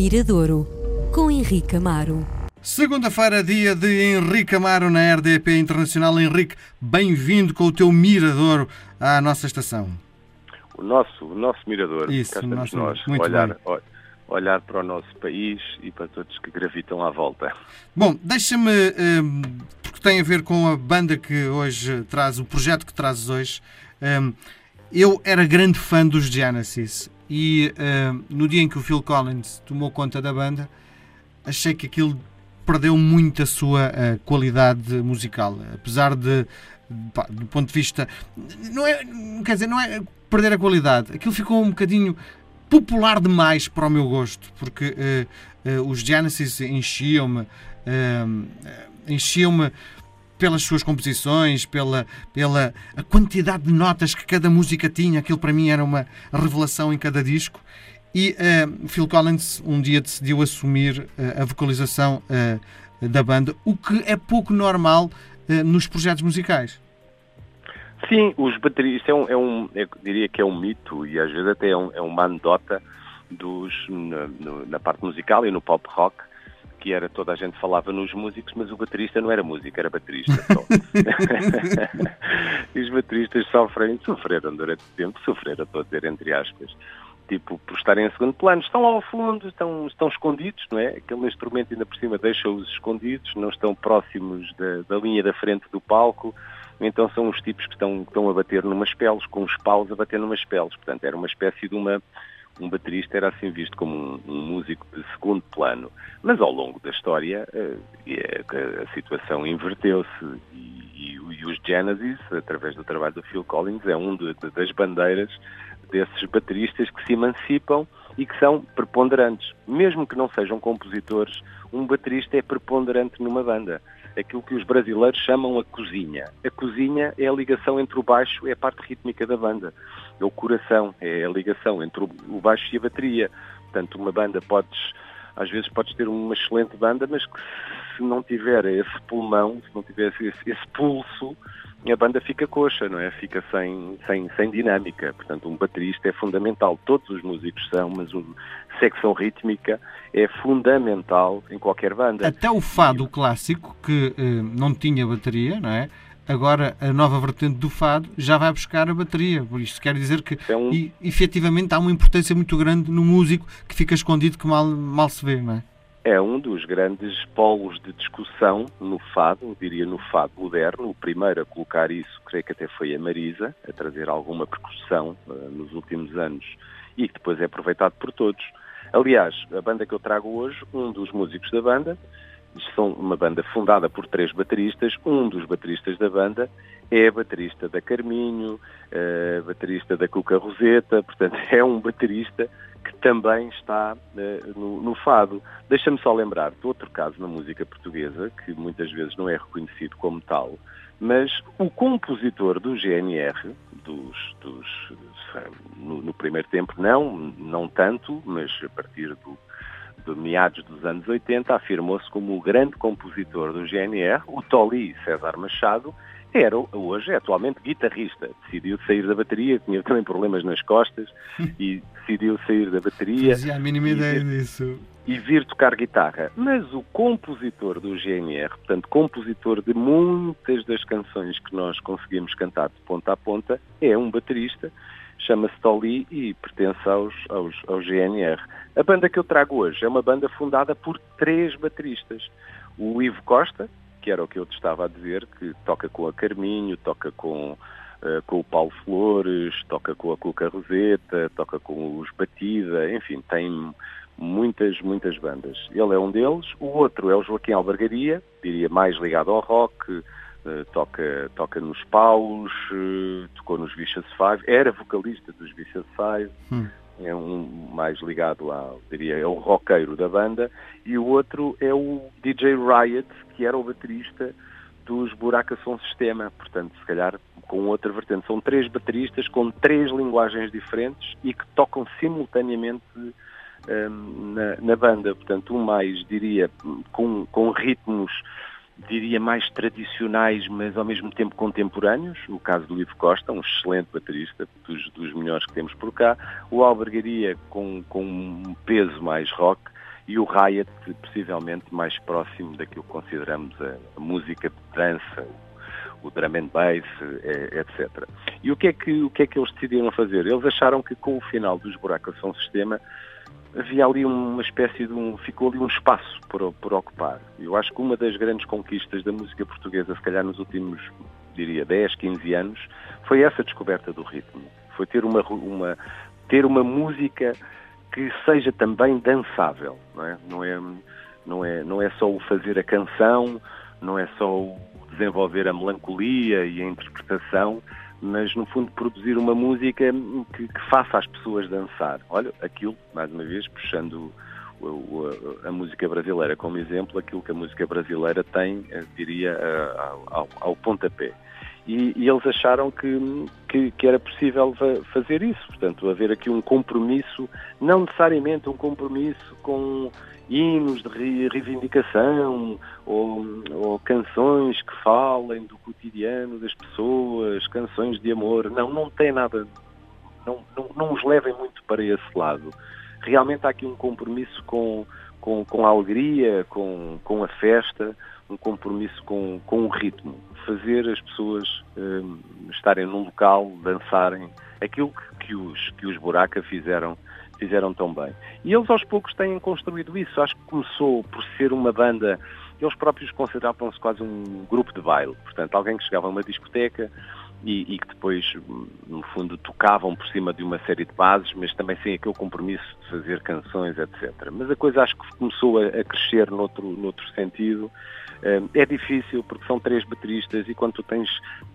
Miradouro, com Henrique Amaro. Segunda-feira, dia de Henrique Amaro na RDP Internacional. Henrique, bem-vindo com o teu Miradouro à nossa estação. O nosso, o nosso Mirador, Isso, cá estamos nosso- nós, muito olhar, bem. olhar para o nosso país e para todos que gravitam à volta. Bom, deixa-me, hum, porque tem a ver com a banda que hoje traz, o projeto que trazes hoje. hum, eu era grande fã dos Genesis e hum, no dia em que o Phil Collins tomou conta da banda, achei que aquilo perdeu muito a sua eh, qualidade musical. Apesar de, pá, do ponto de vista. Não é, quer dizer, não é perder a qualidade. Aquilo ficou um bocadinho popular demais para o meu gosto, porque eh, os Genesis enchiam-me. enchiam-me pelas suas composições, pela, pela a quantidade de notas que cada música tinha, aquilo para mim era uma revelação em cada disco. E eh, Phil Collins um dia decidiu assumir eh, a vocalização eh, da banda, o que é pouco normal nos projetos musicais. Sim, os bateristas, é um, é um, eu diria que é um mito e às vezes até é, um- é uma anedota dos, na, na parte musical e no pop rock, que era toda a gente falava nos músicos, mas o baterista não era músico, era baterista só. e os bateristas sofrem, sofreram durante o tempo, sofreram, estou a dizer entre aspas, tipo, por estarem em segundo plano, estão lá ao fundo, estão, estão escondidos, não é? Aquele instrumento ainda por cima deixa-os escondidos, não estão próximos da, da linha da frente do palco, então são os tipos que estão, que estão a bater numas peles, com os paus a bater numas peles, portanto era uma espécie de uma, um baterista era assim visto como um, um músico de segundo plano, mas ao longo da história eh, e a, a situação inverteu-se e, e e os Genesis, através do trabalho do Phil Collins, é um de- de- das bandeiras desses bateristas que se emancipam e que são preponderantes. Mesmo que não sejam compositores, um baterista é preponderante numa banda. Aquilo que os brasileiros chamam a cozinha. A cozinha é a ligação entre o baixo e a parte rítmica da banda. É o coração, é a ligação entre o baixo e a bateria. Portanto, uma banda podes, às vezes podes ter uma excelente banda, mas que se não tiver esse pulmão, se não tiver esse, esse pulso, a banda fica coxa, não é? Fica sem, sem, sem dinâmica. Portanto, um baterista é fundamental. Todos os músicos são, mas uma secção rítmica é fundamental em qualquer banda. Até o fado clássico, que eh, não tinha bateria, não é? Agora a nova vertente do fado já vai buscar a bateria. Por isto quer dizer que É um- e, efetivamente há uma importância muito grande no músico que fica escondido que mal, mal se vê, não é? É um dos grandes polos de discussão no fado, eu diria no fado moderno. O primeiro a colocar isso, creio que até foi a Marisa, a trazer alguma percussão eh, nos últimos anos e que depois é aproveitado por todos. Aliás, a banda que eu trago hoje, um dos músicos da banda, são uma banda fundada por três bateristas, um dos bateristas da banda é baterista da Carminho, eh, baterista da Cuca Roseta, portanto é um baterista que também está eh, no, no fado. Deixa-me só lembrar de outro caso na música portuguesa, que muitas vezes não é reconhecido como tal, mas o compositor do GNR, dos, dos, no, no primeiro tempo não, não tanto, mas a partir do, de meados dos anos 80, afirmou-se como o grande compositor do GNR, o Tolly César Machado, era hoje, é atualmente guitarrista. Decidiu sair da bateria, tinha também problemas nas costas e decidiu sair da bateria Fazia a mínima ideia disso. e vir tocar guitarra. Mas o compositor do GNR, portanto, compositor de muitas das canções que nós conseguimos cantar de ponta a ponta, é um baterista, chama-se Tolly e pertence aos, aos, ao GNR. A banda que eu trago hoje é uma banda fundada por três bateristas. O Ivo Costa, que era o que eu te estava a dizer, que toca com a Carminho, toca com, eh, com o Paulo Flores, toca com a Cuca Roseta, toca com os Batida, enfim, tem muitas, muitas bandas. Ele é um deles. O outro é o Joaquim Albergaria, diria mais ligado ao rock, eh, toca, toca nos Paus, nos Vicious Five, era vocalista dos Vicious Five, Hum. é um mais ligado ao, diria, é o roqueiro da banda, e o outro é o DJ Riot, que era o baterista dos Buraca Som Sistema, portanto, se calhar com outra vertente. São três bateristas com três linguagens diferentes e que tocam simultaneamente hum, na, na banda. Portanto, um mais, diria, com, com ritmos, diria, mais tradicionais, mas ao mesmo tempo contemporâneos. O caso do Ivo Costa, um excelente baterista, dos, dos melhores que temos por cá. O Albergaria, com, com um peso mais rock. e o Riot, possivelmente mais próximo daquilo que consideramos a, a música de dança, o drum and bass, etc. E o que, é que, o que é que eles decidiram fazer? Eles acharam que com o final dos buracos são sistema havia ali uma espécie de um. ficou ali um espaço por, por ocupar. Eu acho que uma das grandes conquistas da música portuguesa, se calhar nos últimos, diria, 10, 15 anos, foi essa descoberta do ritmo. Foi ter uma, uma, ter uma música que seja também dançável, não é? Não é, não é, não é só o fazer a canção, não é só o desenvolver a melancolia e a interpretação, mas no fundo produzir uma música que, que faça as pessoas dançar. Olha, aquilo, mais uma vez, puxando a música brasileira como exemplo, aquilo que a música brasileira tem, eh, diria, ao, ao pontapé. E, e, eles acharam que, que, que, era possível fazer isso, portanto, haver aqui um compromisso, não necessariamente um compromisso com hinos de reivindicação ou, ou, canções que falem do cotidiano das pessoas, canções de amor. Não, não tem nada, não, não, não os levem muito para esse lado. Realmente há aqui um compromisso com, com, com a alegria, com, com a festa, um compromisso com, com o ritmo. Fazer as pessoas um, estarem num local, dançarem, aquilo que, que os, que os Buraca fizeram fizeram tão bem. E eles aos poucos têm construído isso. Acho que começou por ser uma banda, eles próprios consideravam-se quase um grupo de baile. Portanto, alguém que chegava a uma discoteca e, e, que depois, no fundo, tocavam por cima de uma série de bases, mas também sem aquele compromisso de fazer canções, etc. Mas a coisa acho que começou a, a crescer noutro, noutro sentido é difícil porque são três bateristas e quando tu tens,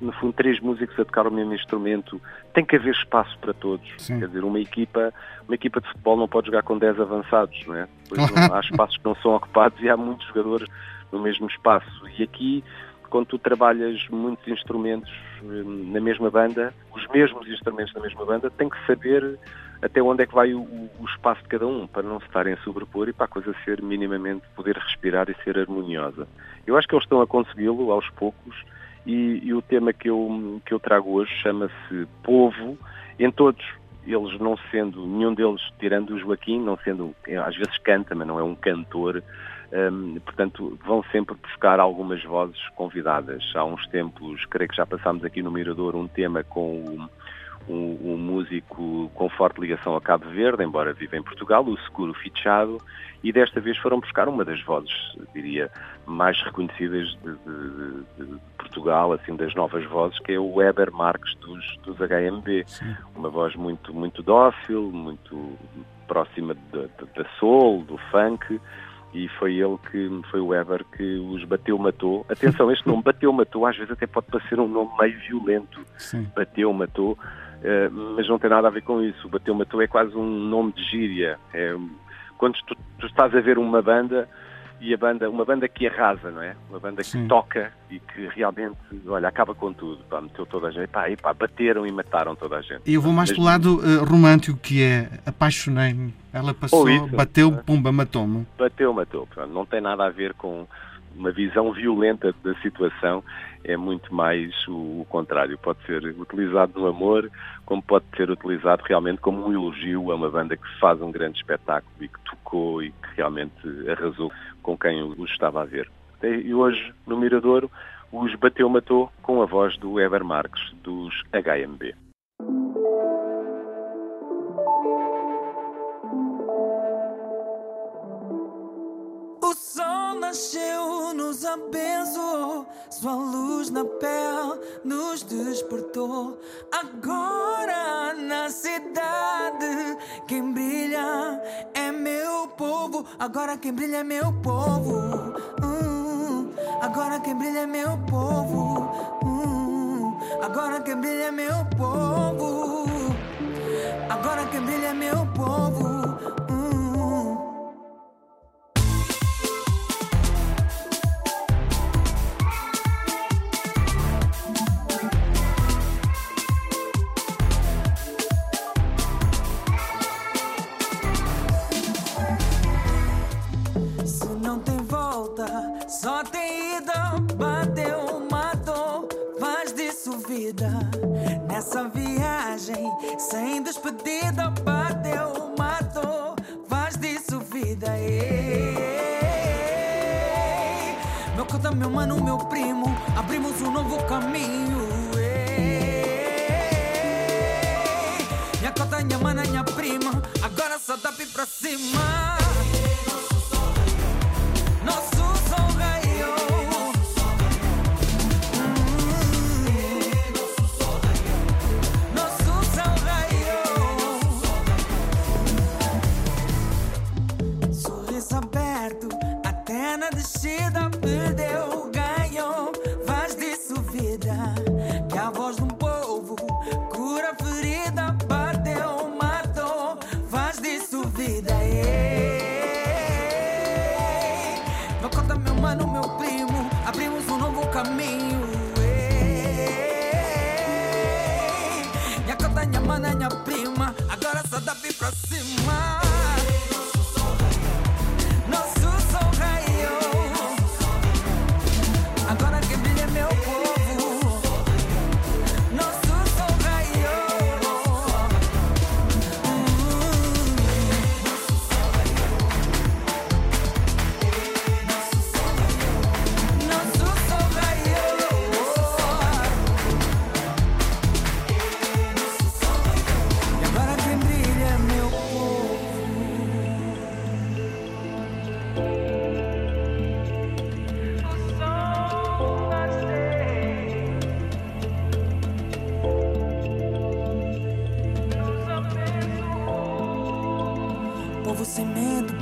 no fundo, três músicos a tocar o mesmo instrumento, tem que haver espaço para todos. Sim. Quer dizer, uma equipa, uma equipa de futebol não pode jogar com dez avançados, não é? Pois não, há espaços que não são ocupados e há muitos jogadores no mesmo espaço. E aqui quando tu trabalhas muitos instrumentos hum, na mesma banda, os mesmos instrumentos na mesma banda, tem que saber até onde é que vai o, o, espaço de cada um, para não se estarem a sobrepor e para a coisa ser minimamente, poder respirar e ser harmoniosa. Eu acho que eles estão a consegui-lo aos poucos e, e, o tema que eu, que eu trago hoje chama-se Povo, em todos, eles não sendo, nenhum deles, tirando o Joaquim, não sendo, às vezes canta, mas não é um cantor, um, portanto, vão sempre buscar algumas vozes convidadas. Há uns tempos, creio que já passámos aqui no Mirador um tema com o um, um, músico com forte ligação a Cabo Verde, embora viva em Portugal, o Seguro Fichado, e desta vez foram buscar uma das vozes, diria, mais reconhecidas de, de, de Portugal, assim, das novas vozes, que é o Weber Marques dos, dos HMB. Sim. Uma voz muito, muito dócil, muito próxima da soul, do funk, e foi ele que foi o Weber que os bateu matou. Atenção, este nome bateu matou às vezes até pode parecer um nome meio violento. Sim. Bateu matou eh, mas não tem nada a ver com isso. O Bateu Matou é quase um nome de gíria. É, quando tu, tu, estás a ver uma banda e a banda, uma banda que arrasa, não é? Uma banda que Sim. toca e que realmente, olha, acaba com tudo. Pá, meteu toda a gente, pá, e pá, bateram e mataram toda a gente. E eu vou mais pelo lado uh, romântico, que é apaixonei-me. Ela passou, isso, bateu, pumba, matou-me. Bateu, matou. Pronto, não tem nada a ver com uma visão violenta da situação é muito mais o, o, contrário. Pode ser utilizado no amor, como pode ser utilizado realmente como um elogio a uma banda que faz um grande espetáculo e que tocou e que realmente arrasou com quem os estava a ver. E hoje, no Miradouro, os Bateu Matou com a voz do Eber Marques, dos HMB. Agora na cidade, quem brilha é meu povo. Agora quem brilha é meu povo. Hum, agora quem brilha é meu povo. Hum, agora quem brilha é meu povo. Agora quem brilha é meu povo. nossa viagem. Sem despedida, bateu, matou. Faz disso vida, ei. Meu cota, tá meu mano, meu primo. Abrimos um novo caminho, ei. Minha cota, minha mana, minha prima. Agora só dá pra cima. Só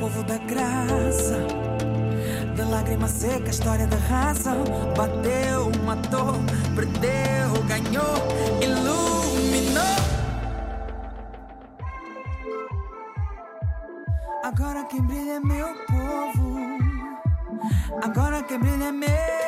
povo da graça. Da lágrima seca, a história da raça. Bateu, matou, perdeu, ganhou, iluminou. Agora quem brilha é meu povo. Agora quem brilha é meu